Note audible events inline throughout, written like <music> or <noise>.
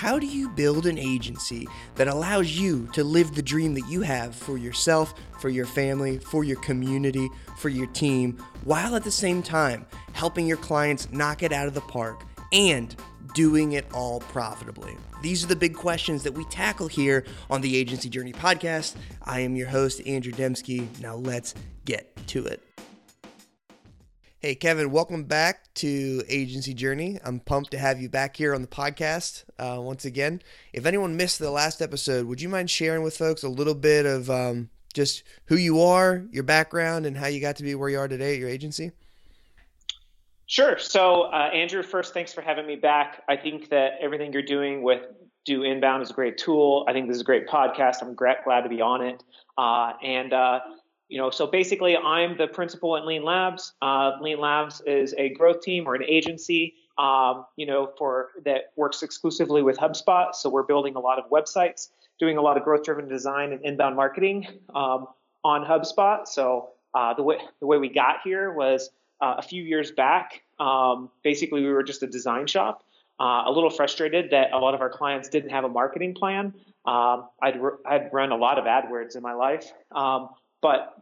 how do you build an agency that allows you to live the dream that you have for yourself, for your family, for your community, for your team, while at the same time helping your clients knock it out of the park and doing it all profitably? These are the big questions that we tackle here on the Agency Journey podcast. I am your host, Andrew Dymski. Now let's get to it. Hey, Kevin, welcome back to Agency Journey. I'm pumped to have you back here on the podcast uh, once again. If anyone missed the last episode, would you mind sharing with folks a little bit of um, just who you are, your background, and how you got to be where you are today at your agency? Sure. So, uh, Andrew, first, thanks for having me back. I think that everything you're doing with Do Inbound is a great tool. I think this is a great podcast. I'm glad to be on it. Uh, and uh, you know, so basically, I'm the principal at Lean Labs. Uh, Lean Labs is a growth team or an agency, um, you know, for that works exclusively with HubSpot. So we're building a lot of websites, doing a lot of growth-driven design and inbound marketing um, on HubSpot. So uh, the way the way we got here was uh, a few years back. Um, basically, we were just a design shop. Uh, a little frustrated that a lot of our clients didn't have a marketing plan. Um, I'd, I'd run a lot of AdWords in my life, um, but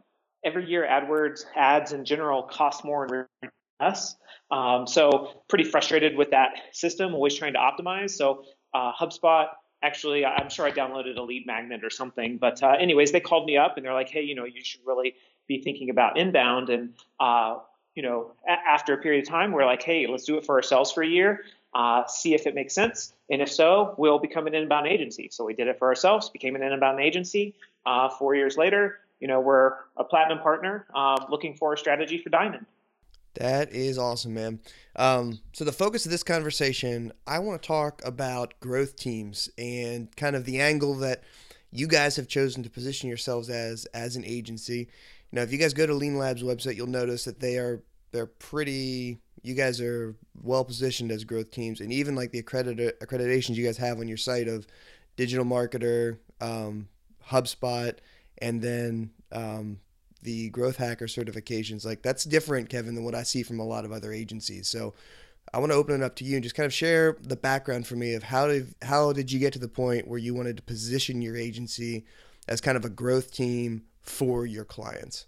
every year AdWords ads in general cost more and less. Um, so pretty frustrated with that system, always trying to optimize. So uh, HubSpot, actually, I'm sure I downloaded a lead magnet or something. But uh, anyways, they called me up and they're like, hey, you know, you should really be thinking about inbound. And, uh, you know, a- after a period of time, we're like, hey, let's do it for ourselves for a year. Uh, see if it makes sense. And if so, we'll become an inbound agency. So we did it for ourselves, became an inbound agency. Uh, four years later, you know, we're a platinum partner um, looking for a strategy for diamond. That is awesome, man. Um, so, the focus of this conversation, I want to talk about growth teams and kind of the angle that you guys have chosen to position yourselves as as an agency. You know, if you guys go to Lean Labs website, you'll notice that they are they're pretty. You guys are well positioned as growth teams, and even like the accredit accreditations you guys have on your site of digital marketer, um, HubSpot, and then um, the growth hacker certifications like that's different kevin than what i see from a lot of other agencies. So i want to open it up to you and just kind of share the background for me of how did how did you get to the point where you wanted to position your agency as kind of a growth team for your clients?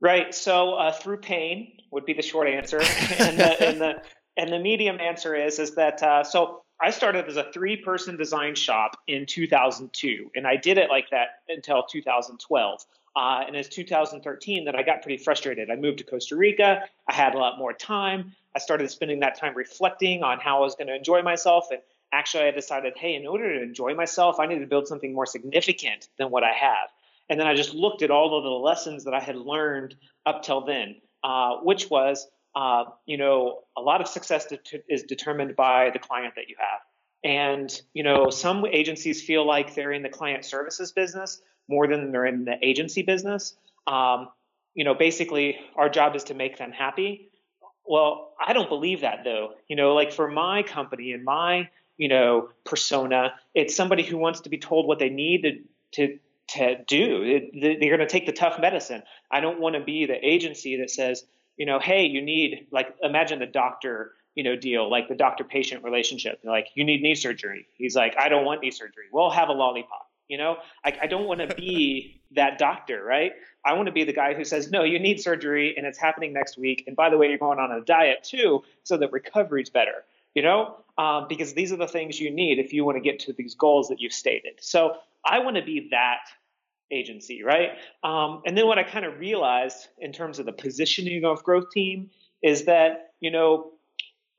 Right. So uh, through pain would be the short answer. <laughs> And, the, and the and the medium answer is is that uh, so I started as a three person design shop in 2002, and I did it like that until 2012. Uh, and it's 2013 that I got pretty frustrated. I moved to Costa Rica. I had a lot more time. I started spending that time reflecting on how I was going to enjoy myself. And actually, I decided, hey, in order to enjoy myself, I need to build something more significant than what I have. And then I just looked at all of the lessons that I had learned up till then, uh, which was uh, you know, a lot of success de- is determined by the client that you have. And, you know, some agencies feel like they're in the client services business more than they're in the agency business. Um, you know, basically, our job is to make them happy. Well, I don't believe that though. You know, like for my company and my, you know, persona, it's somebody who wants to be told what they need to, to, to do. They're going to take the tough medicine. I don't want to be the agency that says, you know, hey, you need like imagine the doctor, you know, deal like the doctor patient relationship. like, you need knee surgery. He's like, I don't want knee surgery. We'll have a lollipop. You know, I, I don't want to be <laughs> that doctor, right? I want to be the guy who says, no, you need surgery and it's happening next week. And by the way, you're going on a diet too, so that recovery's better, you know, um, because these are the things you need if you want to get to these goals that you've stated. So I want to be that agency, right? Um, and then what I kind of realized in terms of the positioning of growth team is that, you know,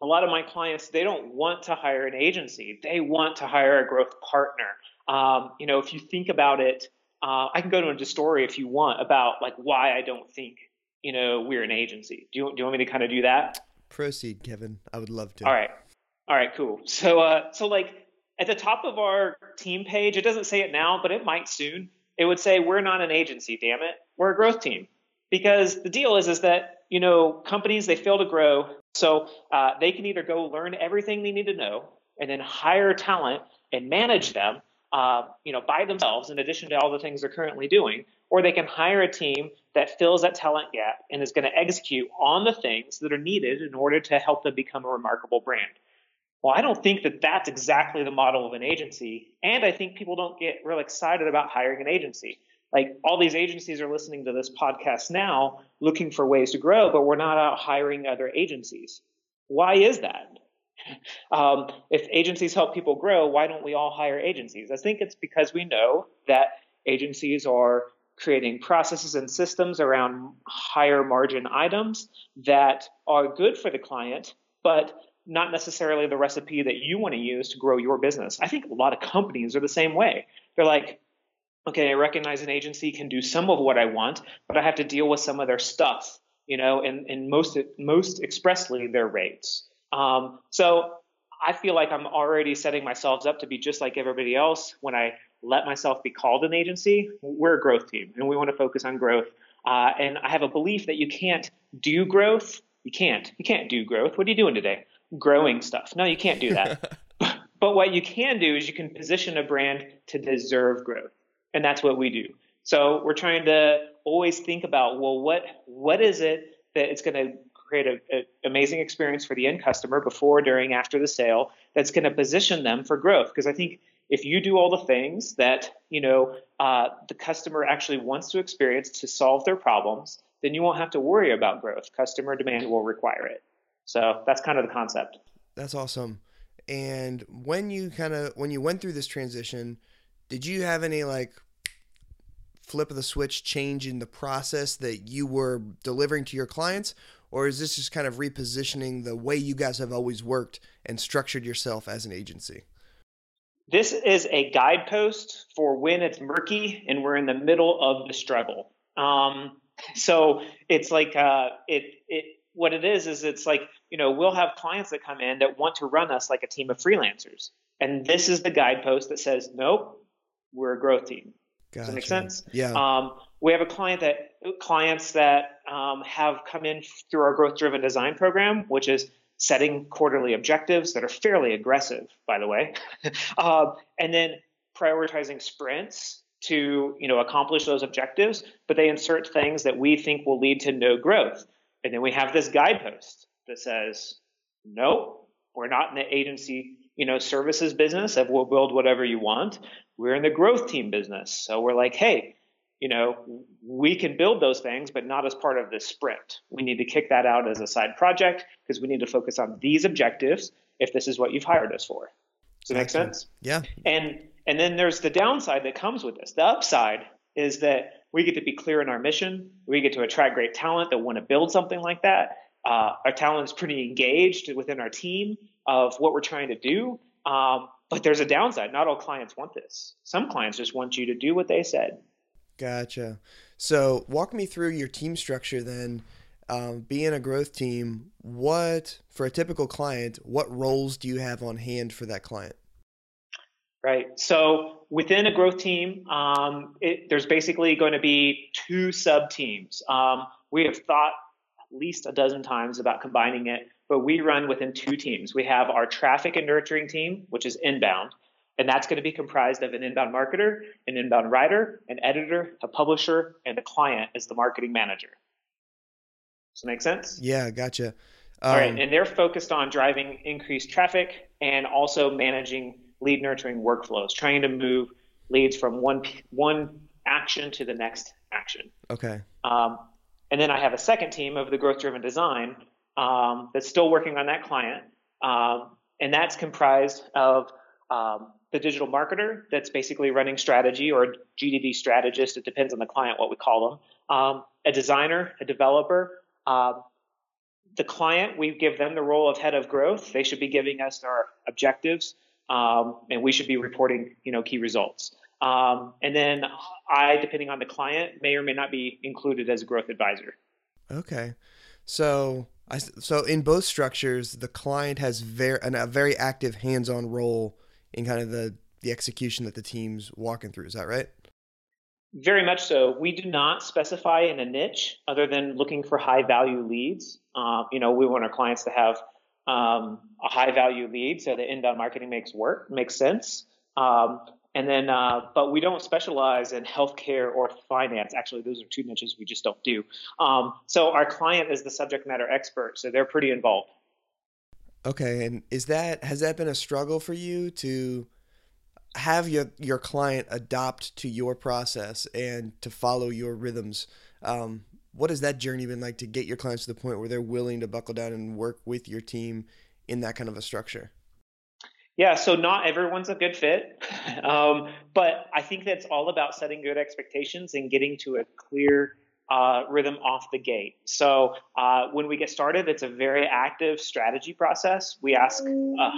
a lot of my clients, they don't want to hire an agency. They want to hire a growth partner. Um, you know, if you think about it, uh, I can go into a story if you want about like why I don't think, you know, we're an agency. Do you, do you want me to kind of do that? Proceed, Kevin. I would love to. All right. All right, cool. So, uh, so like at the top of our team page, it doesn't say it now, but it might soon it would say we're not an agency, damn it. We're a growth team. Because the deal is is that, you know, companies they fail to grow. So uh, they can either go learn everything they need to know and then hire talent and manage them, uh, you know, by themselves in addition to all the things they're currently doing, or they can hire a team that fills that talent gap and is going to execute on the things that are needed in order to help them become a remarkable brand. Well, I don't think that that's exactly the model of an agency. And I think people don't get real excited about hiring an agency. Like all these agencies are listening to this podcast now looking for ways to grow, but we're not out hiring other agencies. Why is that? <laughs> Um, if agencies help people grow, why don't we all hire agencies? I think it's because we know that agencies are creating processes and systems around higher margin items that are good for the client, but not necessarily the recipe that you want to use to grow your business. I think a lot of companies are the same way. They're like, okay, I recognize an agency can do some of what I want, but I have to deal with some of their stuff, you know, and, and most most expressly their rates. Um, so I feel like I'm already setting myself up to be just like everybody else when I let myself be called an agency. We're a growth team, and we want to focus on growth. Uh, and I have a belief that you can't do growth. You can't. You can't do growth. What are you doing today? Growing stuff. No, you can't do that. <laughs> but what you can do is you can position a brand to deserve growth, and that's what we do. So we're trying to always think about well, what what is it that it's going to create an amazing experience for the end customer before, during, after the sale that's going to position them for growth. Because I think if you do all the things that you know uh, the customer actually wants to experience to solve their problems, then you won't have to worry about growth. Customer demand will require it. So that's kind of the concept. That's awesome. And when you kind of when you went through this transition, did you have any like flip of the switch change in the process that you were delivering to your clients or is this just kind of repositioning the way you guys have always worked and structured yourself as an agency? This is a guidepost for when it's murky and we're in the middle of the struggle. Um, so it's like uh, it it what it is is it's like you know we'll have clients that come in that want to run us like a team of freelancers, and this is the guidepost that says nope, we're a growth team. Gotcha. Does that make sense? Yeah. Um, we have a client that clients that um, have come in through our growth driven design program, which is setting quarterly objectives that are fairly aggressive, by the way, uh, <laughs> and then prioritizing sprints to you know accomplish those objectives. But they insert things that we think will lead to no growth, and then we have this guidepost that says, "No, we're not in the agency." You know, services business of we'll build whatever you want. We're in the growth team business. So we're like, hey, you know, we can build those things, but not as part of this sprint. We need to kick that out as a side project because we need to focus on these objectives if this is what you've hired us for. Does that make sense? Yeah. And and then there's the downside that comes with this. The upside is that we get to be clear in our mission. We get to attract great talent that want to build something like that. Uh, our talent is pretty engaged within our team of what we're trying to do. Um, but there's a downside. Not all clients want this. Some clients just want you to do what they said. Gotcha. So walk me through your team structure then. Um, being a growth team, what for a typical client, what roles do you have on hand for that client? Right. So within a growth team, um, it, there's basically going to be two sub teams. Um, we have thought least a dozen times about combining it, but we run within two teams. We have our traffic and nurturing team, which is inbound, and that's going to be comprised of an inbound marketer, an inbound writer, an editor, a publisher, and a client as the marketing manager. Does that make sense? Yeah, gotcha. Um, All right, um, and they're focused on driving increased traffic and also managing lead nurturing workflows, trying to move leads from one one action to the next action. Okay. Um, and then I have a second team of the growth driven design um, that's still working on that client, um, and that's comprised of um, the digital marketer that's basically running strategy or a GDD strategist. It depends on the client what we call them. Um, a designer, a developer. Um, the client, we give them the role of head of growth. They should be giving us our objectives, um, and we should be reporting, you know, key results. Um, and then I, depending on the client, may or may not be included as a growth advisor. Okay, so I so in both structures, the client has very a very active hands-on role in kind of the the execution that the team's walking through. Is that right? Very much so. We do not specify in a niche other than looking for high value leads. Uh, you know, we want our clients to have um, a high value lead, so the inbound marketing makes work makes sense. Um, and then, uh, but we don't specialize in healthcare or finance. Actually, those are two niches we just don't do. Um, so our client is the subject matter expert, so they're pretty involved. Okay, and is that has that been a struggle for you to have your your client adopt to your process and to follow your rhythms? Um, what has that journey been like to get your clients to the point where they're willing to buckle down and work with your team in that kind of a structure? Yeah, so not everyone's a good fit, <laughs> um, but I think that's all about setting good expectations and getting to a clear uh, rhythm off the gate. So uh, when we get started, it's a very active strategy process. We ask uh,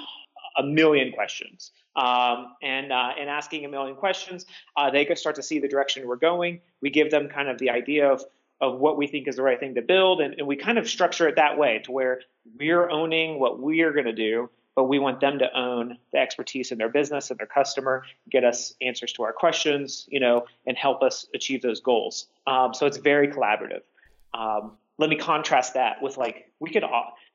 a million questions, um, and uh, in asking a million questions, uh, they can start to see the direction we're going. We give them kind of the idea of of what we think is the right thing to build, and, and we kind of structure it that way to where we're owning what we are going to do but we want them to own the expertise in their business and their customer, get us answers to our questions, you know, and help us achieve those goals. Um, so it's very collaborative. Um, let me contrast that with like we could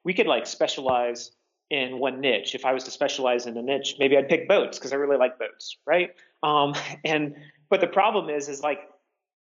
we could like specialize in one niche. If I was to specialize in a niche, maybe I'd pick boats because I really like boats, right? Um, <laughs> and but the problem is, is like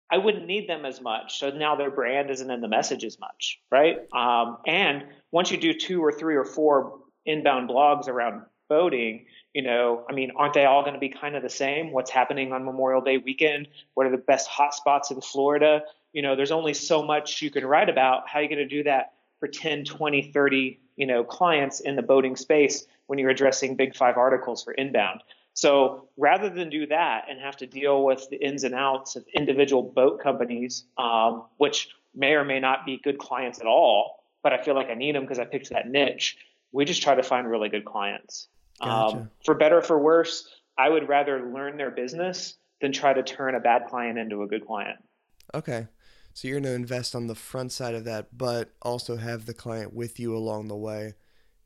I wouldn't need them as much. So now their brand isn't in the message as much, right? Um, and once you do two or three or four inbound blogs around boating, you know, I mean, aren't they all going to be kind of the same? What's happening on Memorial Day weekend? What are the best hot spots in Florida? You know, there's only so much you can write about. How are you going to do that for 10, 20, 30, you know, clients in the boating space when you're addressing big five articles for inbound? So rather than do that and have to deal with the ins and outs of individual boat companies, um, which may or may not be good clients at all, but I feel like I need them because I picked that niche we just try to find really good clients. Gotcha. Um, for better for worse, I would rather learn their business than try to turn a bad client into a good client. Okay. So you're going to invest on the front side of that, but also have the client with you along the way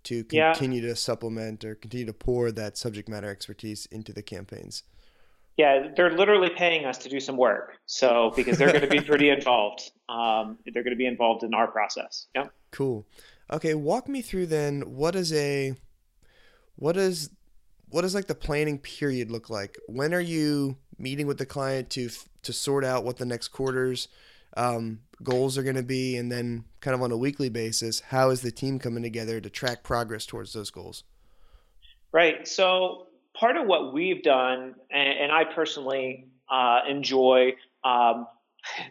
to continue yeah. to supplement or continue to pour that subject matter expertise into the campaigns. Yeah, they're literally paying us to do some work. So because they're going to be <laughs> pretty involved, um, they're going to be involved in our process. Yeah. Cool. Okay, walk me through then. What is a what is what does like the planning period look like? When are you meeting with the client to to sort out what the next quarter's um, goals are going to be, and then kind of on a weekly basis, how is the team coming together to track progress towards those goals? Right. So part of what we've done, and, and I personally uh, enjoy um,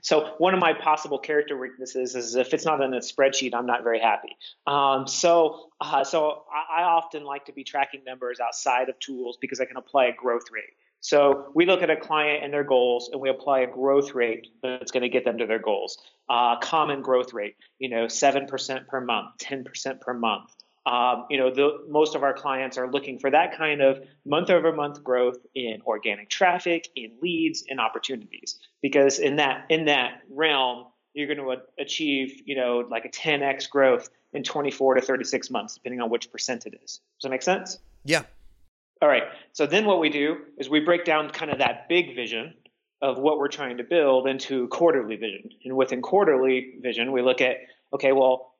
so one of my possible character weaknesses is if it's not in a spreadsheet, I'm not very happy. Um, so uh, so I, I often like to be tracking numbers outside of tools because I can apply a growth rate. So we look at a client and their goals, and we apply a growth rate that's going to get them to their goals. Uh, common growth rate, you know, seven percent per month, ten percent per month. Um, you know, the, most of our clients are looking for that kind of month over month growth in organic traffic, in leads, in opportunities. Because in that in that realm, you're going to achieve, you know, like a 10x growth in 24 to 36 months, depending on which percent it is. Does that make sense? Yeah. All right. So then what we do is we break down kind of that big vision of what we're trying to build into quarterly vision. And within quarterly vision, we look at, okay, well,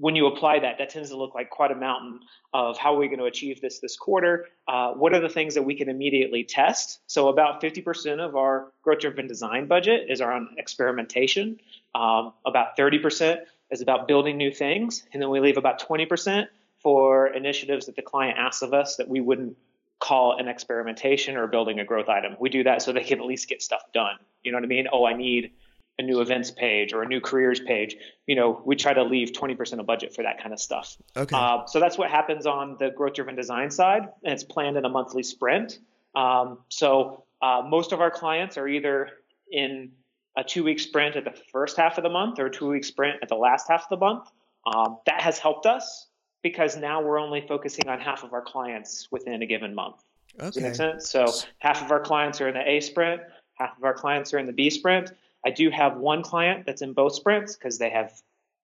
when you apply that, that tends to look like quite a mountain of how are we going to achieve this this quarter? Uh, what are the things that we can immediately test? So about 50% of our growth-driven design budget is around experimentation. Um, about 30% is about building new things, and then we leave about 20% for initiatives that the client asks of us that we wouldn't call an experimentation or building a growth item. We do that so they can at least get stuff done. You know what I mean? Oh, I need a new events page or a new careers page, you know, we try to leave 20% of budget for that kind of stuff. Okay. Uh, so that's what happens on the growth driven design side, and it's planned in a monthly sprint. Um, so uh, most of our clients are either in a two week sprint at the first half of the month or a two week sprint at the last half of the month. Um, that has helped us because now we're only focusing on half of our clients within a given month. Okay. Does that make sense? So half of our clients are in the A sprint, half of our clients are in the B sprint. I do have one client that's in both sprints because they have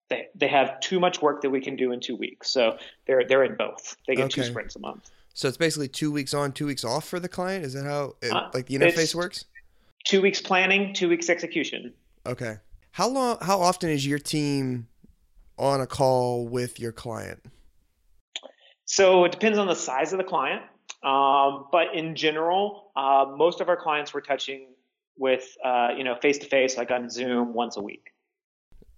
they, they have too much work that we can do in two weeks. So they're they're in both. They get okay. two sprints a month. So it's basically two weeks on, two weeks off for the client. Is that how it, uh, like the interface works? Two weeks planning, two weeks execution. Okay. How long? How often is your team on a call with your client? So it depends on the size of the client. Um, but in general, uh, most of our clients we're touching with uh, you know face to face, like on Zoom, once a week.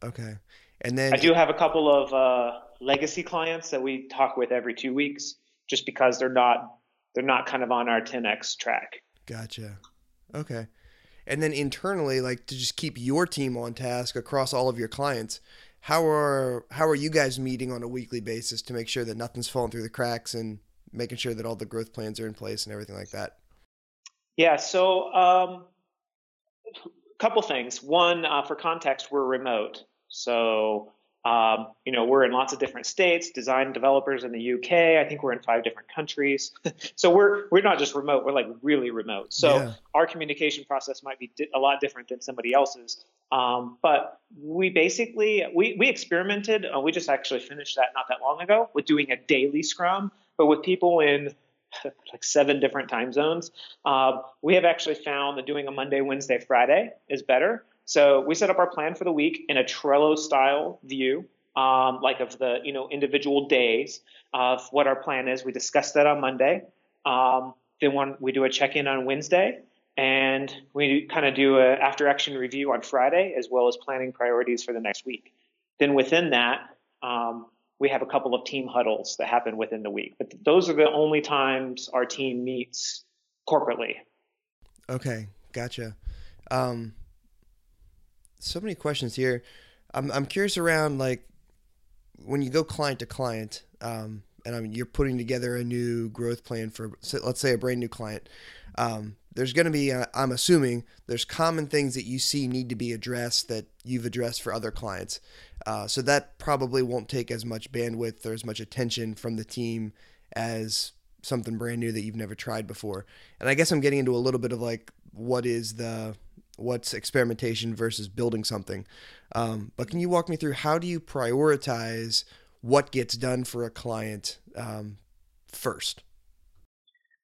Okay, and then I do have a couple of uh, legacy clients that we talk with every two weeks, just because they're not they're not kind of on our 10x track. Gotcha. Okay. And then internally, like to just keep your team on task across all of your clients, how are how are you guys meeting on a weekly basis to make sure that nothing's falling through the cracks and making sure that all the growth plans are in place and everything like that? Yeah. So, um, couple things. One, uh, for context, we're remote, so um, you know, we're in lots of different states, design developers in the UK. I think we're in five different countries. <laughs> so we're we're not just remote, we're like really remote. So yeah. our communication process might be di- a lot different than somebody else's. Um, but we basically we we experimented. Uh, we just actually finished that not that long ago with doing a daily scrum, but with people in <laughs> like seven different time zones. Uh, we have actually found that doing a Monday, Wednesday, Friday is better. So we set up our plan for the week in a Trello style view, um, like of the you know individual days of what our plan is. We discuss that on Monday. Um, then one, we do a check in on Wednesday, and we kind of do a after action review on Friday, as well as planning priorities for the next week. Then within that, um, we have a couple of team huddles that happen within the week. But those are the only times our team meets corporately. Okay, gotcha. Um, so many questions here. I'm I'm curious around like when you go client to client, um, and I mean you're putting together a new growth plan for let's say a brand new client. Um, there's going to be uh, I'm assuming there's common things that you see need to be addressed that you've addressed for other clients. Uh, so that probably won't take as much bandwidth or as much attention from the team as something brand new that you've never tried before. And I guess I'm getting into a little bit of like what is the what's experimentation versus building something. Um, but can you walk me through how do you prioritize what gets done for a client um, first?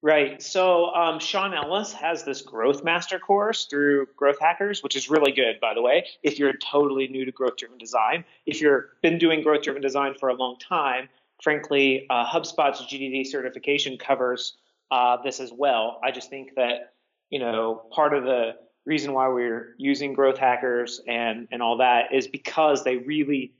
Right. So um, Sean Ellis has this Growth Master course through Growth Hackers, which is really good, by the way. If you're totally new to growth driven design, if you've been doing growth driven design for a long time, frankly, uh, HubSpot's GDD certification covers uh, this as well. I just think that you know part of the reason why we're using growth hackers and and all that is because they really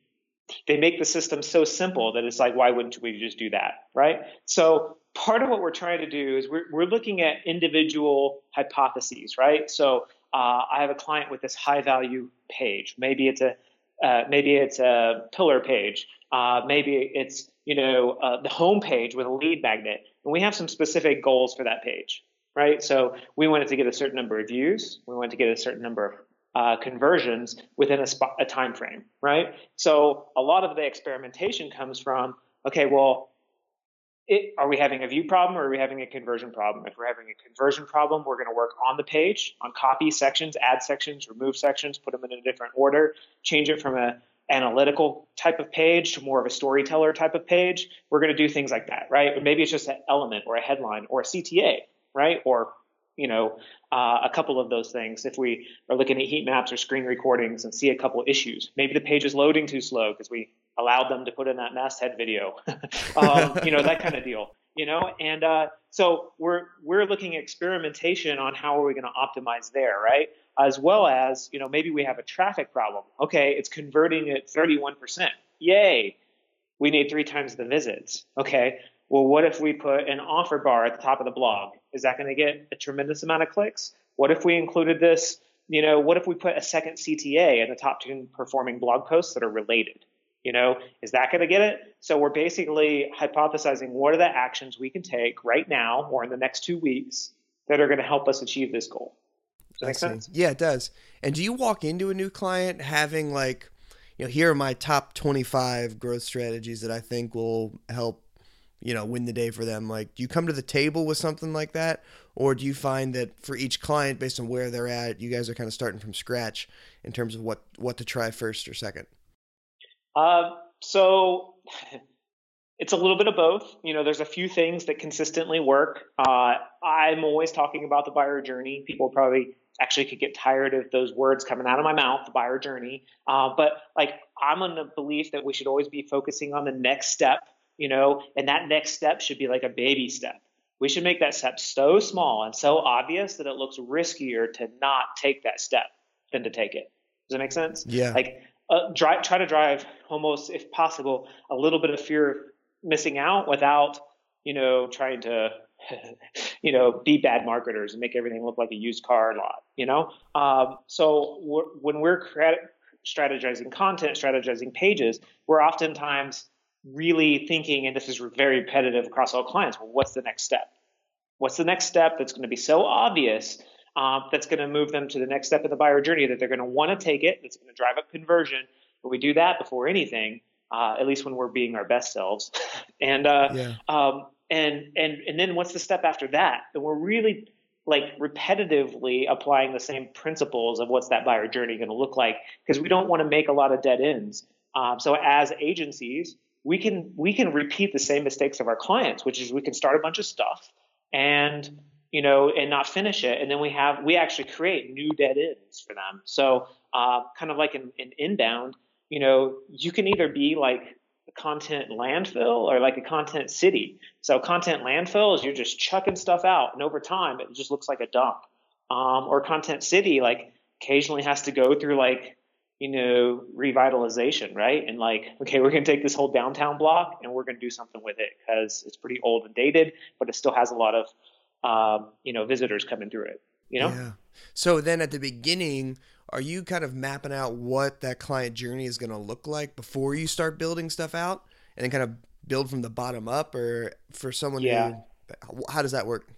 they make the system so simple that it's like why wouldn't we just do that right? So part of what we're trying to do is we're, we're looking at individual hypotheses right? So uh, i have a client with this high value page. Maybe it's a uh, maybe it's a pillar page. Uh, maybe it's you know uh, the home page with a lead magnet. And we have some specific goals for that page right? So we wanted to get a certain number of views. We wanted to get a certain number of uh, conversions within a, spot, a time frame, right? So a lot of the experimentation comes from, okay, well, it, are we having a view problem or are we having a conversion problem? If we're having a conversion problem, we're going to work on the page, on copy sections, add sections, remove sections, put them in a different order, change it from a analytical type of page to more of a storyteller type of page. We're going to do things like that, right? Or maybe it's just an element or a headline or a CTA, right? Or you know, uh, a couple of those things. If we are looking at heat maps or screen recordings and see a couple issues, maybe the page is loading too slow because we allowed them to put in that masthead video, <laughs> um, you know, that kind of deal. You know, and uh, so we're we're looking at experimentation on how are we going to optimize there, right? As well as you know, maybe we have a traffic problem. Okay, it's converting at 31%. Yay! We need three times the visits. Okay, well, what if we put an offer bar at the top of the blog? Is that going to get a tremendous amount of clicks? What if we included this? You know, what if we put a second CTA in the top 10 performing blog posts that are related? You know, is that going to get it? So we're basically hypothesizing what are the actions we can take right now or in the next two weeks that are going to help us achieve this goal. Does that make sense? Yeah, it does. And do you walk into a new client having like, you know, here are my top 25 growth strategies that I think will help you know, win the day for them? Like, do you come to the table with something like that? Or do you find that for each client, based on where they're at, you guys are kind of starting from scratch in terms of what, what to try first or second? Uh, so <laughs> it's a little bit of both. You know, there's a few things that consistently work. Uh, I'm always talking about the buyer journey. People probably actually could get tired of those words coming out of my mouth, the buyer journey. Uh, but like, I'm on the belief that we should always be focusing on the next step you know, and that next step should be like a baby step. We should make that step so small and so obvious that it looks riskier to not take that step than to take it. Does that make sense? Yeah. Like uh, try, try to drive almost, if possible, a little bit of fear of missing out without, you know, trying to, <laughs> you know, be bad marketers and make everything look like a used car lot, you know? Um, so we're, when we're strategizing content, strategizing pages, we're oftentimes really thinking, and this is very repetitive across all clients, well, what's the next step? What's the next step that's going to be so obvious um, that's going to move them to the next step of the buyer journey that they're going to want to take it, that's going to drive up conversion. But we do that before anything, uh, at least when we're being our best selves. <laughs> and uh, yeah. um, and and and then what's the step after that? And we're really like repetitively applying the same principles of what's that buyer journey going to look like because we don't want to make a lot of dead ends. Um, so as agencies, we can we can repeat the same mistakes of our clients, which is we can start a bunch of stuff and you know, and not finish it. And then we have, we actually create new dead ends for them. So, uh, kind of like an, an inbound, you know, you can either be like a content landfill or like a content city. So content landfill is you're just chucking stuff out and over time it just looks like a dump. Um, or content city, like occasionally has to go through like, you know, revitalization, right? And like, okay, we're going to take this whole downtown block and we're going to do something with it because it's pretty old and dated, but it still has a lot of um, you know, visitors coming through it. You know. Yeah. So then at the beginning, are you kind of mapping out what that client journey is going to look like before you start building stuff out, and then kind of build from the bottom up, or for someone yeah. who, how does that work?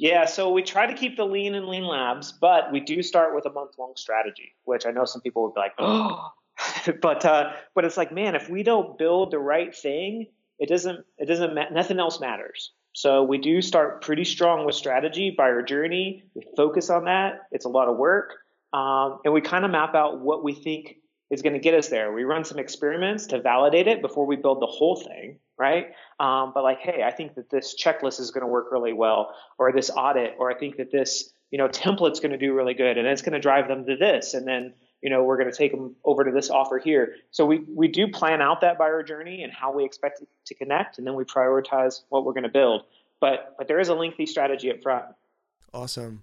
Yeah, so we try to keep the lean and lean labs, but we do start with a month long strategy, which I know some people would be like, oh, <laughs> but uh, but it's like, man, if we don't build the right thing, it doesn't it doesn't nothing else matters. So we do start pretty strong with strategy, buyer journey. We focus on that. It's a lot of work. Um, and we kind of map out what we think is going to get us there. We run some experiments to validate it before we build the whole thing, right? Um, but like, hey, I think that this checklist is going to work really well, or this audit, or I think that this, you know, template's going to do really good, and it's going to drive them to this, and then you know, we're going to take them over to this offer here. So we, we do plan out that buyer journey and how we expect it to connect, and then we prioritize what we're going to build. But but there is a lengthy strategy up front. Awesome.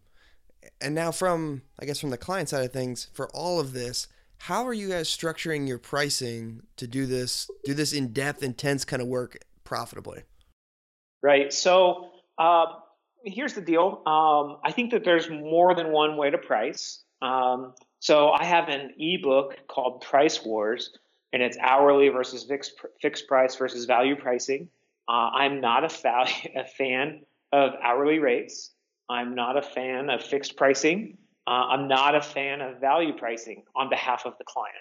And now from I guess from the client side of things, for all of this, how are you guys structuring your pricing to do this do this in depth, intense kind of work profitably? Right. So uh, here's the deal. Um, I think that there's more than one way to price. Um, so I have an ebook called Price Wars, and it's hourly versus fixed, fixed price versus value pricing. Uh, I'm not a, fa- <laughs> a, fan of hourly rates. I'm not a fan of fixed pricing. Uh, I'm not a fan of value pricing on behalf of the client.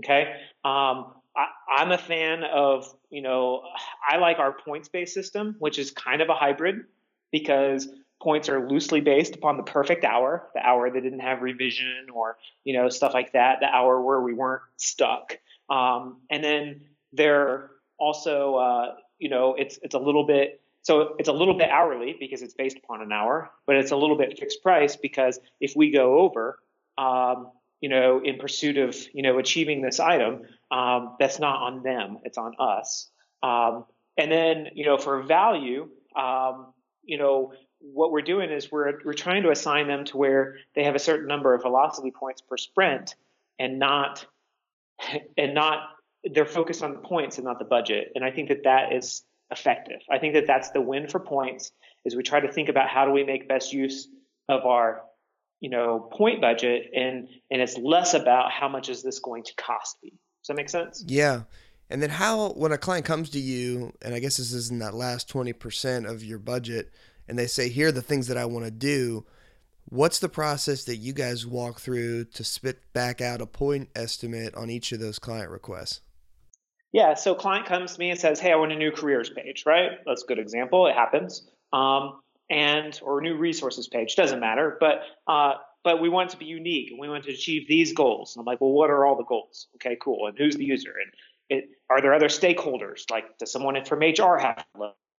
Okay. Um, I, am a fan of, you know, I like our points based system, which is kind of a hybrid because points are loosely based upon the perfect hour, the hour that didn't have revision or you know stuff like that, the hour where we weren't stuck. Um, and then they're also uh, you know it's it's a little bit so it's a little bit hourly because it's based upon an hour, but it's a little bit fixed price because if we go over, um, you know, in pursuit of you know achieving this item, um, that's not on them, it's on us. Um, and then you know for value, um, you know what we're doing is we're we're trying to assign them to where they have a certain number of velocity points per sprint and not and not they're focused on the points and not the budget and i think that that is effective i think that that's the win for points is we try to think about how do we make best use of our you know point budget and and it's less about how much is this going to cost me does that make sense yeah and then how when a client comes to you and i guess this is in that last 20% of your budget and they say, here are the things that I want to do. What's the process that you guys walk through to spit back out a point estimate on each of those client requests? Yeah, so client comes to me and says, "Hey, I want a new careers page." Right? That's a good example. It happens. Um, and or new resources page doesn't matter, but uh, but we want to be unique and we want to achieve these goals. And I'm like, well, what are all the goals? Okay, cool. And who's the user? And it, are there other stakeholders? Like, does someone from HR have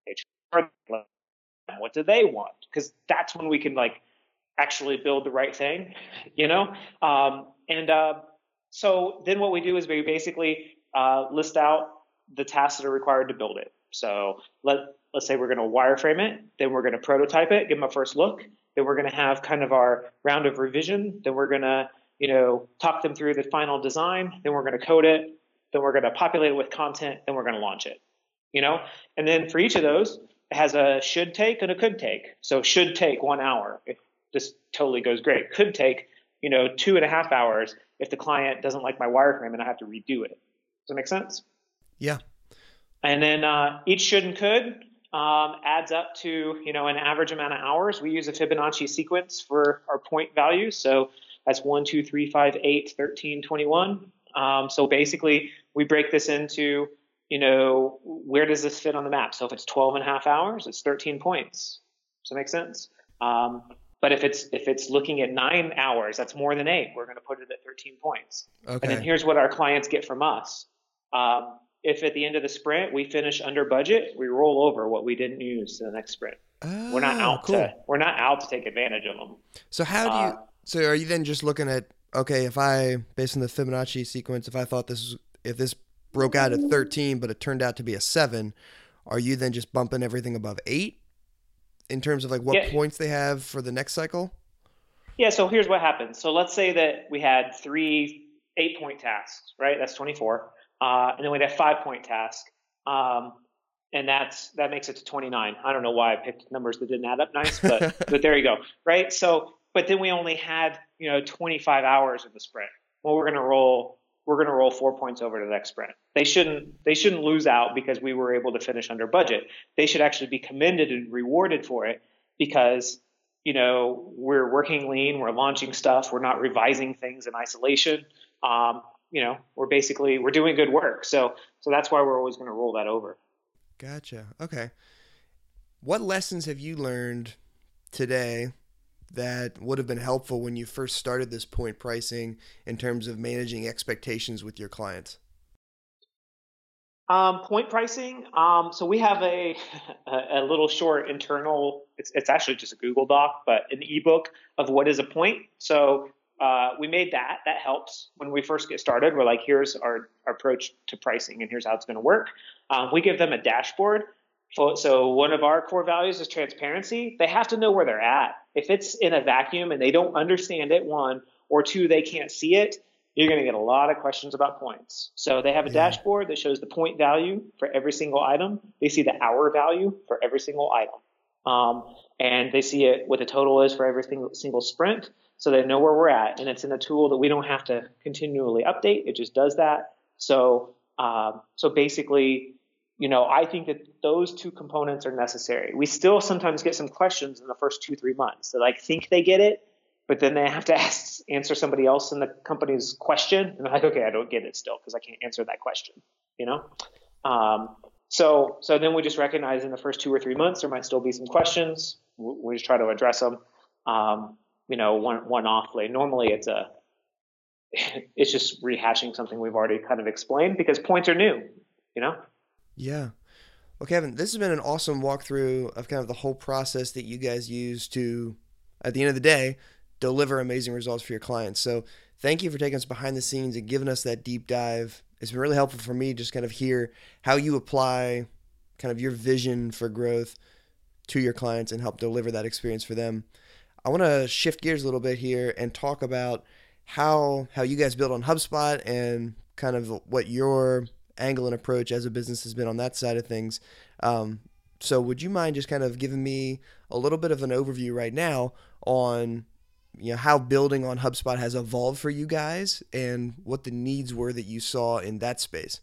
page? What do they want? Because that's when we can like actually build the right thing, <laughs> you know? Um, and uh, so then what we do is we basically uh, list out the tasks that are required to build it. So let let's say we're going to wireframe it, then we're going to prototype it, give them a first look, then we're going to have kind of our round of revision, then we're going to you know, talk them through the final design. Then we're going to code it. Then we're going to populate it with content. Then we're going to launch it. You know, and then for each of those, it has a should take and a could take. So should take one hour if this totally goes great. Could take, you know, two and a half hours if the client doesn't like my wireframe and I have to redo it. Does that make sense? Yeah. And then uh, each should and could um, adds up to you know an average amount of hours. We use a Fibonacci sequence for our point values. So that's 1, 2, 3, 5, 8, 13, 21. Um, so basically, we break this into, you know, where does this fit on the map? So if it's 12 and a half hours, it's 13 points. Does that make sense? Um, but if it's if it's looking at nine hours, that's more than eight. We're going to put it at 13 points. Okay. And then here's what our clients get from us. Um, if at the end of the sprint we finish under budget, we roll over what we didn't use to the next sprint. Oh, we're not oh, out cool. to we're not out to take advantage of them. So how do you? Uh, so are you then just looking at okay, if I based on the Fibonacci sequence, if I thought this if this broke out at 13, but it turned out to be a seven, are you then just bumping everything above eight in terms of like what yeah. points they have for the next cycle? Yeah. So here's what happens. So let's say that we had three eight point tasks, right? That's 24. Uh, and then we had a five point task. Um, and that's that makes it to 29. I don't know why I picked numbers that didn't add up nice, but <laughs> but there you go, right? So, but then we only had you know 25 hours of the sprint. Well, we're gonna roll we're gonna roll four points over to the next sprint. They shouldn't they shouldn't lose out because we were able to finish under budget. They should actually be commended and rewarded for it because you know we're working lean, we're launching stuff, we're not revising things in isolation. Um, you know, we're basically we're doing good work. So so that's why we're always going to roll that over. Gotcha. Okay. What lessons have you learned today that would have been helpful when you first started this point pricing in terms of managing expectations with your clients? Um, point pricing. Um, so we have a, <laughs> a, a little short internal. It's it's actually just a Google Doc, but an ebook of what is a point. So uh, we made that. That helps when we first get started. We're like, here's our, our approach to pricing, and here's how it's going to work. Um, we give them a dashboard. So one of our core values is transparency. They have to know where they're at. If it's in a vacuum and they don't understand it, one or two, they can't see it. You're going to get a lot of questions about points. So they have a yeah. dashboard that shows the point value for every single item. They see the hour value for every single item, um, and they see it what the total is for every single, single sprint so they know where we're at. And it's in a tool that we don't have to continually update. It just does that. So, um, so basically, you know, I think that those two components are necessary. We still sometimes get some questions in the first two, three months that like think they get it, but then they have to <laughs> ask, answer somebody else in the company's question. And they're like, okay, I don't get it still because I can't answer that question, you know? Um, so, so then we just recognize in the first two or three months, there might still be some questions. We just try to address them. Um, you know, one one offly. Normally, it's a <laughs> it's just rehashing something we've already kind of explained because points are new. You know. Yeah. Well, Kevin, this has been an awesome walkthrough of kind of the whole process that you guys use to, at the end of the day, deliver amazing results for your clients. So, thank you for taking us behind the scenes and giving us that deep dive. It's been really helpful for me just kind of hear how you apply kind of your vision for growth to your clients and help deliver that experience for them. I want to shift gears a little bit here and talk about how how you guys build on HubSpot and kind of what your angle and approach as a business has been on that side of things. Um, so, would you mind just kind of giving me a little bit of an overview right now on you know how building on HubSpot has evolved for you guys and what the needs were that you saw in that space?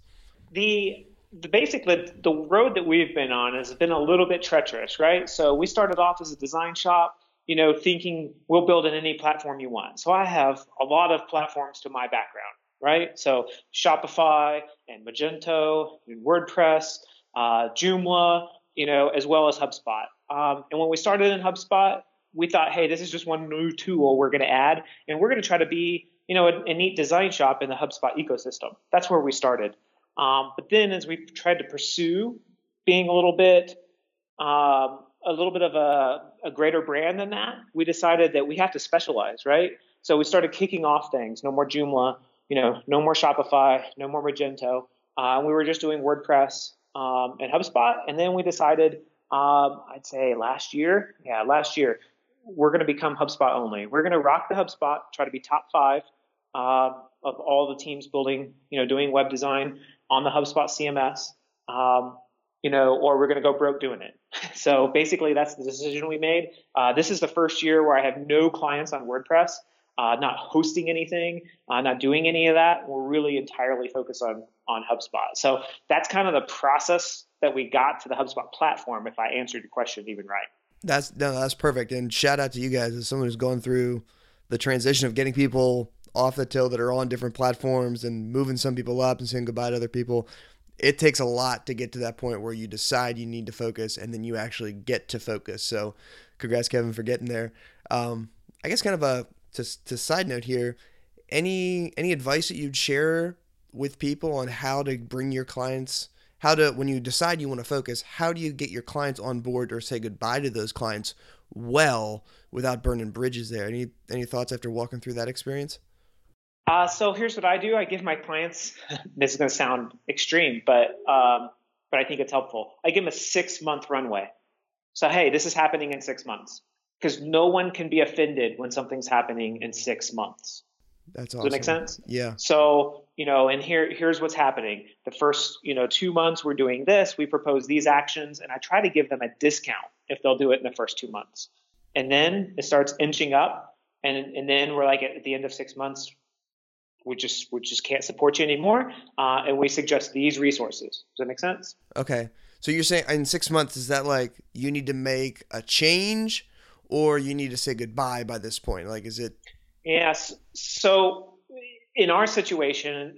The the basically the road that we've been on has been a little bit treacherous, right? So we started off as a design shop you know, thinking we'll build in any platform you want. So I have a lot of platforms to my background, right? So Shopify and Magento and WordPress, uh, Joomla, you know, as well as HubSpot. Um, and when we started in HubSpot, we thought, hey, this is just one new tool we're going to add, and we're going to try to be, you know, a, a, neat design shop in the HubSpot ecosystem. That's where we started. Um, but then as we tried to pursue being a little bit um, a little bit of a, a greater brand than that, we decided that we have to specialize, right? So we started kicking off things. No more Joomla, you know, no more Shopify, no more Magento. Uh, we were just doing WordPress um, and HubSpot, and then we decided, um, I'd say last year, yeah, last year, we're going to become HubSpot only. We're going to rock the HubSpot, try to be top five uh, of all the teams building, you know, doing web design on the HubSpot CMS, um, you know, or we're going to go broke doing it. <laughs> So basically, that's the decision we made. Uh, this is the first year where I have no clients on WordPress, uh, not hosting anything, uh, not doing any of that. We're really entirely focused on on HubSpot. So that's kind of the process that we got to the HubSpot platform. If I answered your question even right. That's no, that's perfect. And shout out to you guys as someone who's going through the transition of getting people off the till that are on different platforms and moving some people up and saying goodbye to other people. It takes a lot to get to that point where you decide you need to focus and then you actually get to focus. So, congrats, Kevin, for getting there. Um, I guess kind of a to, to side note here, any any advice that you'd share with people on how to bring your clients how to when you decide you want to focus how do you get your clients on board or say goodbye to those clients well without burning bridges there any any thoughts after walking through that experience uh, so here's what i do i give my clients <laughs> this is going to sound extreme but um, but i think it's helpful i give them a six month runway so hey this is happening in six months because no one can be offended when something's happening in six months that's awesome. Does that make sense? Yeah. So, you know, and here here's what's happening. The first, you know, two months we're doing this, we propose these actions, and I try to give them a discount if they'll do it in the first two months. And then it starts inching up, and and then we're like at the end of six months, we just we just can't support you anymore, uh, and we suggest these resources. Does that make sense? Okay. So you're saying in six months is that like you need to make a change, or you need to say goodbye by this point? Like, is it? Yes. So in our situation,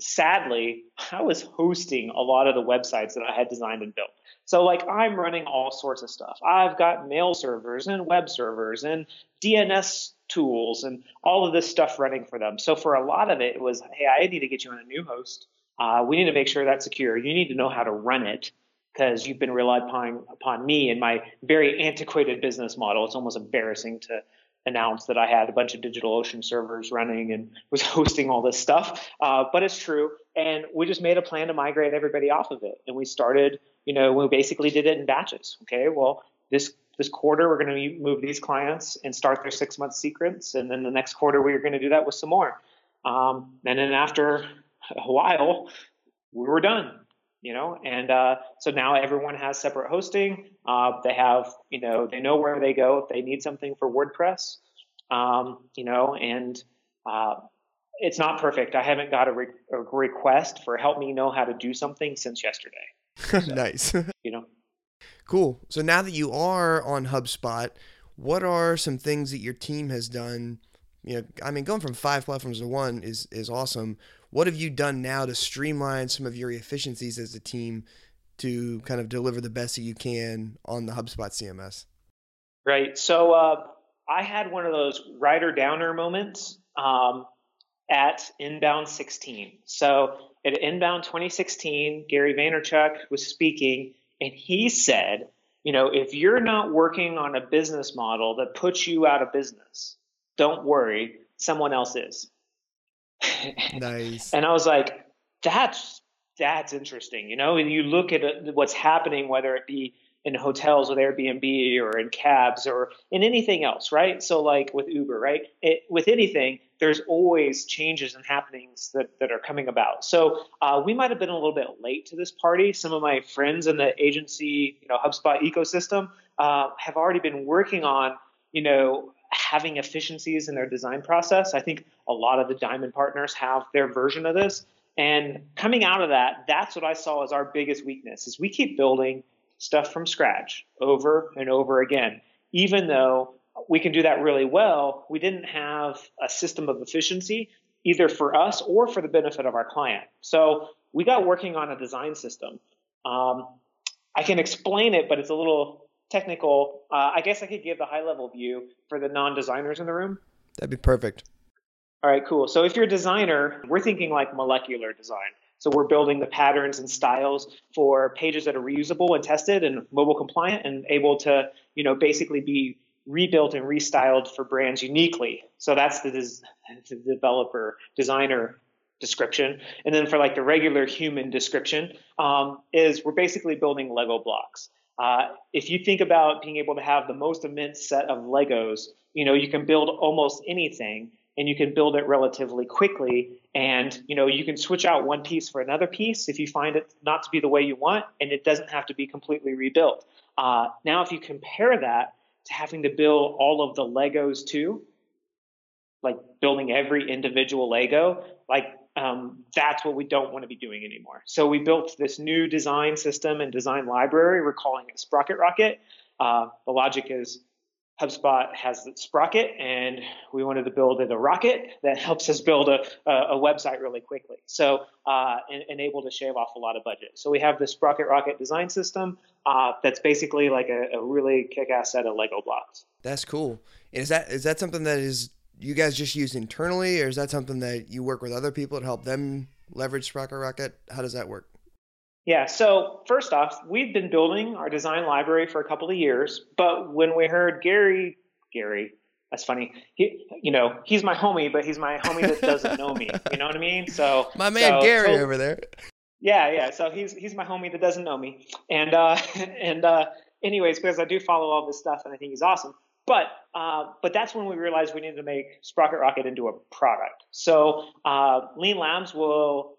sadly, I was hosting a lot of the websites that I had designed and built. So like I'm running all sorts of stuff. I've got mail servers and web servers and DNS tools and all of this stuff running for them. So for a lot of it, it was, hey, I need to get you on a new host. Uh, we need to make sure that's secure. You need to know how to run it because you've been relied upon upon me and my very antiquated business model. It's almost embarrassing to announced that I had a bunch of DigitalOcean servers running and <laughs> was hosting all this stuff. Uh, but it's true. And we just made a plan to migrate everybody off of it. And we started, you know, we basically did it in batches. Okay, well, this this quarter we're going to move these clients and start their six month secrets, and then the next quarter we're going to do that with some more. Um, and then after a while, we were done you know? And uh, so now everyone has separate hosting. Uh, they have you know they know where they go if they need something for wordpress um, you know? And uh, it's not perfect. I haven't got a, re- a, request for help me know how to do something since yesterday. <laughs> So, nice. you know cool so now that you are on hubspot what are some things that your team has done you know i mean going from five platforms to one is is awesome what have you done now to streamline some of your efficiencies as a team to kind of deliver the best that you can on the HubSpot CMS? Right. So uh, I had one of those writer downer moments um, at Inbound 16. So at Inbound 2016, Gary Vaynerchuk was speaking, and he said, you know, if you're not working on a business model that puts you out of business, don't worry, someone else is. nice. <laughs> and I was like, that's that's interesting. You know, and you look at uh, what's happening, whether it be in hotels with Airbnb or in cabs or in anything else, right? So like with Uber, right? It, with anything, there's always changes and happenings that, that are coming about. So uh, we might have been a little bit late to this party. Some of my friends in the agency, you know, HubSpot ecosystem uh, have already been working on, you know, having efficiencies in their design process. I think a lot of the diamond partners have their version of this. And coming out of that, that's what I saw as our biggest weakness is we keep building stuff from scratch over and over again. Even though we can do that really well, we didn't have a system of efficiency either for us or for the benefit of our client. So we got working on a design system. Um, I can explain it, but it's a little technical. Uh, I guess I could give the high level view for the non designers in the room. That'd be perfect. All right, cool. So if you're a designer, we're thinking like molecular design. So we're building the patterns and styles for pages that are reusable and tested and mobile compliant and able to, you know, basically be rebuilt and restyled for brands uniquely. So that's the, des- <laughs> the developer designer description. And then for like the regular human description um, is we're basically building Lego blocks. Uh, if you think about being able to have the most immense set of Legos, you know, you can build almost anything. and you can build it relatively quickly. And you know, you can switch out one piece for another piece if you find it not to be the way you want, and it doesn't have to be completely rebuilt. Uh, now, if you compare that to having to build all of the Legos too, like building every individual Lego, like um, that's what we don't want to be doing anymore. So we built this new design system and design library. We're calling it Sprocket Rocket. Uh, the logic is HubSpot has Sprocket, and we wanted to build a rocket that helps us build a, a, a website really quickly. So, uh, and, and, able to shave off a lot of budget. So we have the Sprocket Rocket design system uh, that's basically like a, a really kick-ass set of Lego blocks. That's cool. Is that is that something that is you guys just use internally, or is that something that you work with other people to help them leverage Sprocket Rocket? How does that work? Yeah, so first off, we've been building our design library for a couple of years, but when we heard Gary, Gary, that's funny. He, you know, he's my homie, but he's my homie that doesn't know me. <laughs> You know what I mean? So my man so, Gary so, over there. Yeah, yeah. So he's he's my homie that doesn't know me, and uh, <laughs> and uh, anyways, because I do follow all this stuff, and I think he's awesome. But uh, but that's when we realized we needed to make Sprocket Rocket into a product. So uh, Lean Labs will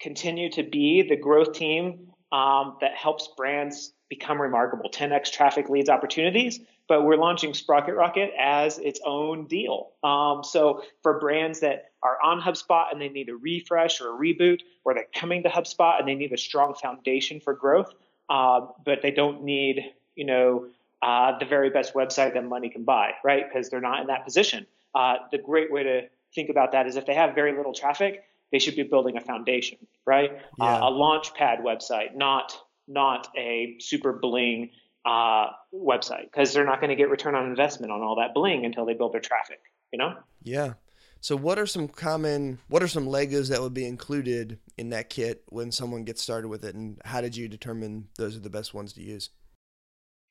continue to be the growth team um, that helps brands become remarkable. 10x traffic leads opportunities but we're launching sprocket rocket as its own deal. Um, so for brands that are on hubspot and they need a refresh or a reboot or they're coming to hubspot and they need a strong foundation for growth uh, but they don't need you know uh, the very best website that money can buy right? Because they're not in that position. Uh, the great way to think about that is if they have very little traffic they should be building a foundation, right? Yeah. Uh, a launchpad website, not not a super bling uh, website, because they're not going to get return on investment on all that bling until they build their traffic. You know? Yeah. So, what are some common, what are some Legos that would be included in that kit when someone gets started with it, and how did you determine those are the best ones to use?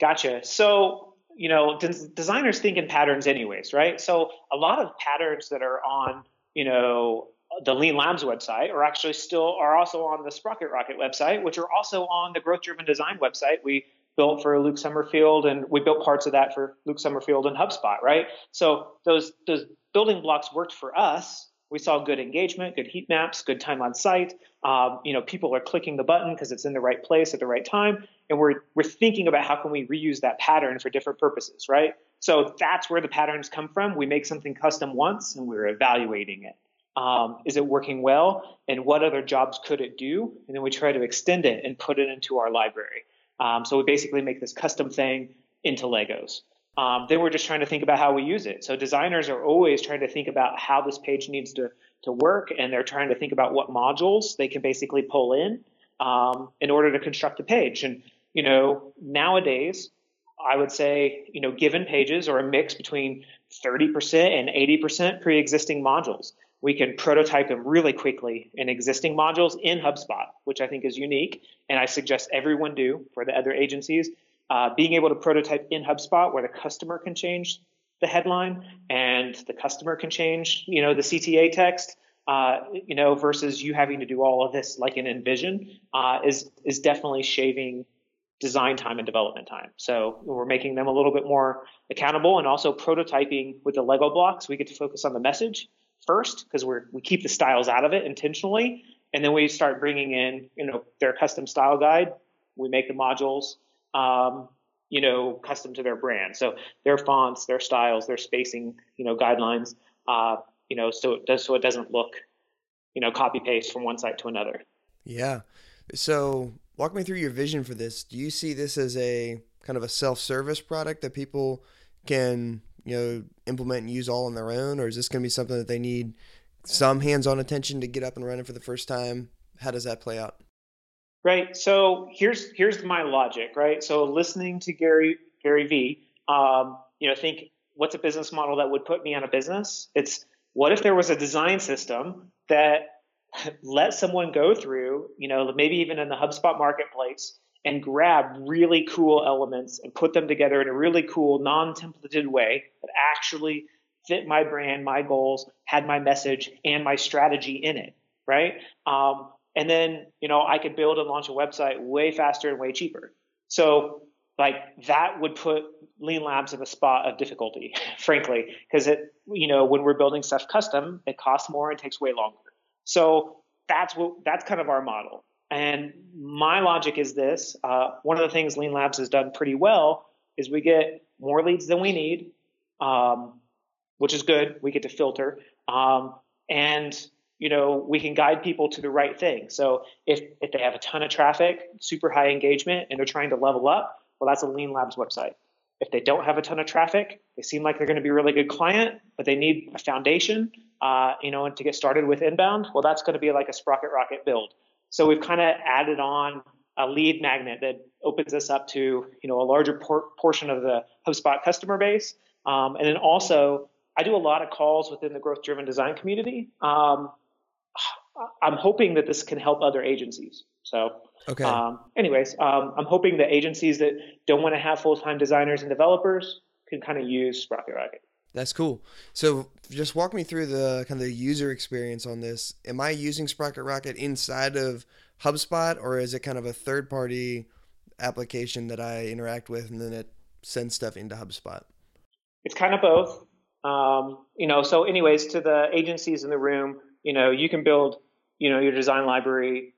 Gotcha. So, you know, designers think in patterns, anyways, right? So, a lot of patterns that are on, you know, the Lean Labs website are actually still are also on the Sprocket Rocket website, which are also on the Growth Driven Design website we built for Luke Summerfield, and we built parts of that for Luke Summerfield and HubSpot, right? So those those building blocks worked for us. We saw good engagement, good heat maps, good time on site. Um, you know, people are clicking the button because it's in the right place at the right time, and we're we're thinking about how can we reuse that pattern for different purposes, right? So that's where the patterns come from. We make something custom once, and we're evaluating it. Um, is it working well? And what other jobs could it do? And then we try to extend it and put it into our library. Um, so we basically make this custom thing into Legos. Um, then we're just trying to think about how we use it. So designers are always trying to think about how this page needs to, to work, and they're trying to think about what modules they can basically pull in um, in order to construct a page. And you know, nowadays, I would say, you know, given pages are a mix between 30% and 80% pre-existing modules we can prototype them really quickly in existing modules in HubSpot, which I think is unique. And I suggest everyone do for the other agencies. Uh, being able to prototype in HubSpot where the customer can change the headline and the customer can change, you know, the CTA text, uh, you know, versus you having to do all of this like in InVision uh, is is definitely shaving design time and development time. So we're making them a little bit more accountable and also prototyping with the Lego blocks. We get to focus on the message first because we we keep the styles out of it intentionally, and then we start bringing in you know their custom style guide. We make the modules. Um, you know, custom to their brand. So their fonts, their styles, their spacing, you know, guidelines, uh, you know, so it does so it doesn't look, you know, copy paste from one site to another. Yeah. So walk me through your vision for this. Do you see this as a kind of a self-service product that people can you know implement and use all on their own, or is this going to be something that they need some hands-on attention to get up and running for the first time? How does that play out? Right. So here's here's my logic. Right. So listening to Gary Gary V, um, you know, think what's a business model that would put me on a business? It's what if there was a design system that <laughs> let someone go through, you know, maybe even in the HubSpot marketplace and grab really cool elements and put them together in a really cool non-templated way that actually fit my brand, my goals, had my message and my strategy in it, right? Um, and then, you know, I could build and launch a website way faster and way cheaper. So like that would put Lean Labs in a spot of difficulty, <laughs> frankly, because it, you know, when we're building stuff custom, it costs more and takes way longer. So that's what that's kind of our model. And my logic is this: uh, one of the things Lean Labs has done pretty well is we get more leads than we need, um, which is good. We get to filter, um, and you know we can guide people to the right thing. So if if they have a ton of traffic, super high engagement, and they're trying to level up, well, that's a Lean Labs website. If they don't have a ton of traffic, they seem like they're going to be a really good client, but they need a foundation, uh, you know, and to get started with inbound, well, that's going to be like a Sprocket Rocket build. So we've kind of added on a lead magnet that opens us up to, you know, a larger por- portion of the HubSpot customer base. Um, and then also, I do a lot of calls within the growth driven design community. Um, <sighs> I'm hoping that this can help other agencies. So Okay. Um, anyways, um, I'm hoping that agencies that don't want to have full time designers and developers can kind of use Sprocket Rocket. That's cool. So just walk me through the kind of the user experience on this. Am I using Sprocket Rocket inside of HubSpot or is it kind of a third party application that I interact with and then it sends stuff into HubSpot? It's kind of both. Um, you know, so anyways, to the agencies in the room, you know, you can build, you know, your design library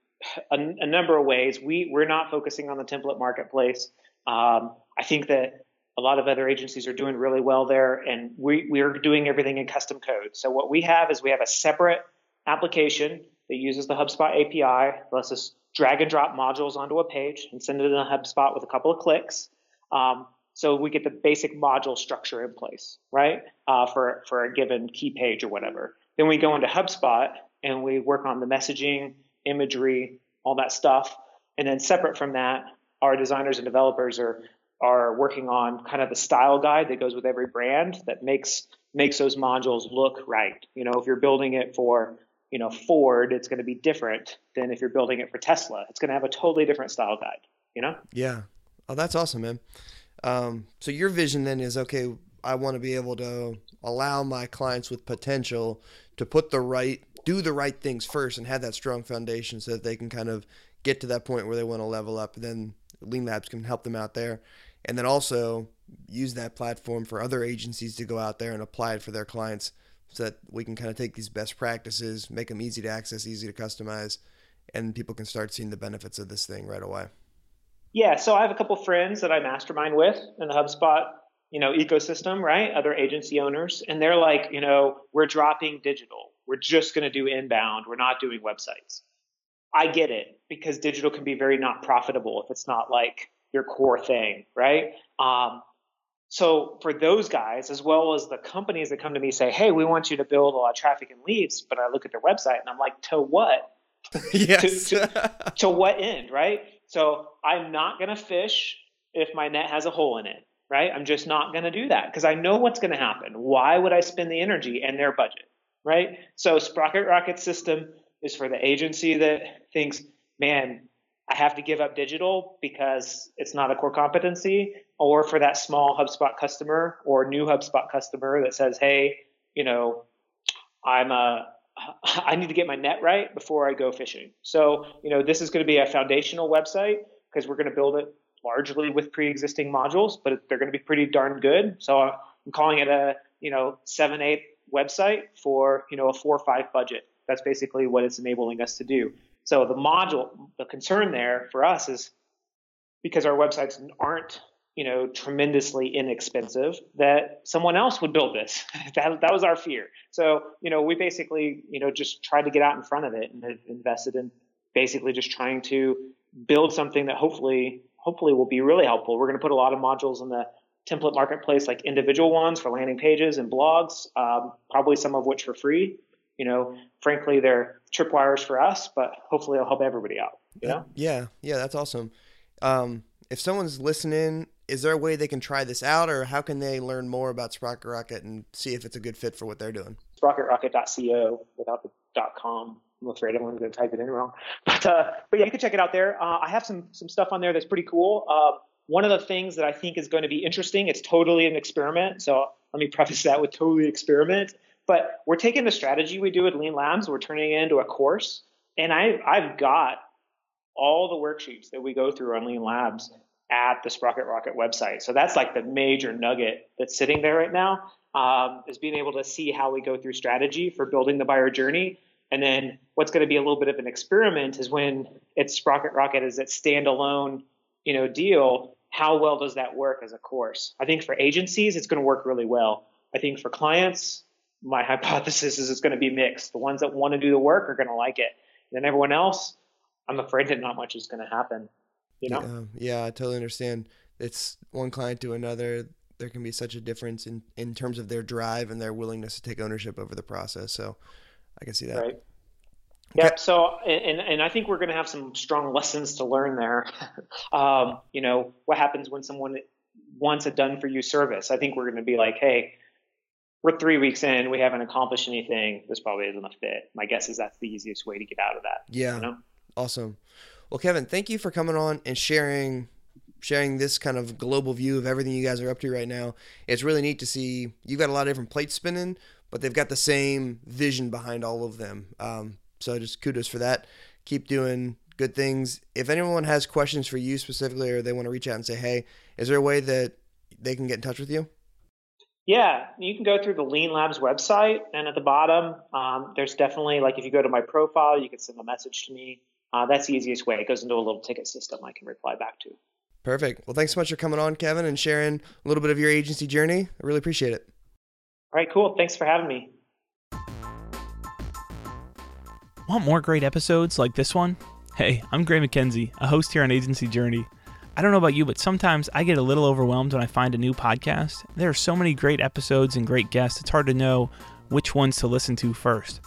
a, a, number of ways. We we're not focusing on the template marketplace. Um, I think that a lot of other agencies are doing really well there, and we we are doing everything in custom code. So what we have is we have a separate application that uses the HubSpot API, lets us drag and drop modules onto a page and send it in a HubSpot with a couple of clicks. Um, so we get the basic module structure in place, right, uh, for for a given key page or whatever. Then we go into HubSpot and we work on the messaging imagery, all that stuff. And then separate from that, our designers and developers are are working on kind of the style guide that goes with every brand that makes makes those modules look right. You know, if you're building it for you know Ford, it's going to be different than if you're building it for Tesla. It's going to have a totally different style guide. You know? Yeah. Oh, that's awesome, man. Um, so your vision then is okay. I want to be able to allow my clients with potential to put the right do the right things first and have that strong foundation so that they can kind of get to that point where they want to level up. And then Lean Labs can help them out there. And then also use that platform for other agencies to go out there and apply it for their clients so that we can kind of take these best practices, make them easy to access, easy to customize, and people can start seeing the benefits of this thing right away. Yeah, so I have a couple friends that I mastermind with in the HubSpot, you know, ecosystem, right? Other agency owners, and they're like, you know, we're dropping digital we're just going to do inbound. We're not doing websites. I get it because digital can be very not profitable if it's not like your core thing, right? Um, so for those guys, as well as the companies that come to me say, "Hey, we want you to build a lot of traffic and leads," but I look at their website and I'm like, "To what? <laughs> yes. to, to, to what end, right?" So I'm not going to fish if my net has a hole in it, right? I'm just not going to do that because I know what's going to happen. Why would I spend the energy and their budget? right? So Sprocket Rocket system is for the agency that thinks, man, I have to give up digital because it's not a core competency, or for that small HubSpot customer or new HubSpot customer that says, hey, you know, I'm uh, a <laughs> I need to get my net right before I go fishing. So, you know, this is going to be a foundational website because we're going to build it largely with pre-existing modules, but they're going to be pretty darn good. So uh, I'm calling it a, you know, seven, eight website for you know a four five budget. That's basically what it's enabling us to do. So the module, the concern there for us is because our websites aren't you know tremendously inexpensive that someone else would build this. <laughs> that, that was our fear. So you know we basically you know just tried to get out in front of it and have invested in basically just trying to build something that hopefully hopefully will be really helpful. We're going to put a lot of modules in the template marketplace, like individual ones for landing pages and blogs, um, probably some of which for free. You know, frankly, they're tripwires for us, but hopefully it'll help everybody out. You know? Yeah, yeah, that's awesome. Um, if someone's listening, is there a way they can try this out, or how can they learn more about Sprocket Rocket and see if it's a good fit for what they're doing? SprocketRocket.co without the dot .com. I'm afraid I'm going to type it in wrong, <laughs> but uh, but yeah, you can check it out there. Uh, I have some some stuff on there that's pretty cool. Uh, one of the things that I think is going to be interesting, it's totally an experiment. So let me preface that with totally experiment. But we're taking the strategy we do at Lean Labs, we're turning it into a course. And I, I've got all the worksheets that we go through on Lean Labs at the Sprocket Rocket website. So that's like the major nugget that's sitting there right now um, is being able to see how we go through strategy for building the buyer journey. And then what's going to be a little bit of an experiment is when it's Sprocket Rocket as its standalone, you know, deal. How well does that work as a course? I think for agencies, it's going to work really well. I think for clients, my <laughs> hypothesis is it's going to be mixed. The ones that want to do the work are going to like it. And then everyone else, I'm afraid that not much is going to happen. You know? Yeah, yeah, I totally understand. It's one client to another. There can be such a difference in, in terms of their drive and their willingness to take ownership over the process. So I can see that. Right. Yep. So, and, and I think we're going to have some strong lessons to learn there. <laughs> um, you know, what happens when someone wants a done for you service? I think we're going to be like, hey, we're three weeks in, we haven't accomplished anything. This probably isn't a fit. My guess is that's the easiest way to get out of that. Yeah. You know? Awesome. Well, Kevin, thank you for coming on and sharing sharing this kind of global view of everything you guys are up to right now. It's really neat to see you've got a lot of different plates spinning, but they've got the same vision behind all of them. Um, so just kudos for that. Keep doing good things. If anyone has questions for you specifically, or they want to reach out and say, "Hey, is there a way that they can get in touch with you?" Yeah, you can go through the Lean Labs website, and at the bottom, um, there's definitely like if you go to my profile, you can send a message to me. Uh, that's the easiest way. It goes into a little ticket system I can reply back to. Perfect. Well, thanks so much for coming on, Kevin, and sharing a little bit of your agency journey. I really appreciate it. All right, cool. Thanks for having me. Want more great episodes like this one? Hey, I'm Gray MacKenzie, a host here on Agency Journey. I don't know about you, but sometimes I get a little overwhelmed when I find a new podcast. There are so many great episodes and great guests, it's hard to know which ones to listen to first.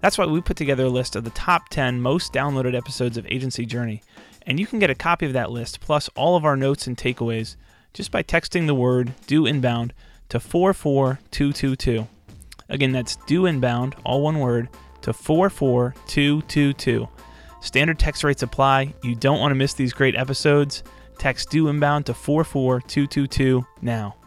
That's why we put together a list of the top 10 most downloaded episodes of Agency Journey. And you can get a copy of that list plus all of our notes and takeaways just by texting the word do inbound to 44222. Again, that's do inbound, all one word, to 44222. Standard text rates apply. You don't want to miss these great episodes. Text do inbound to 44222 now.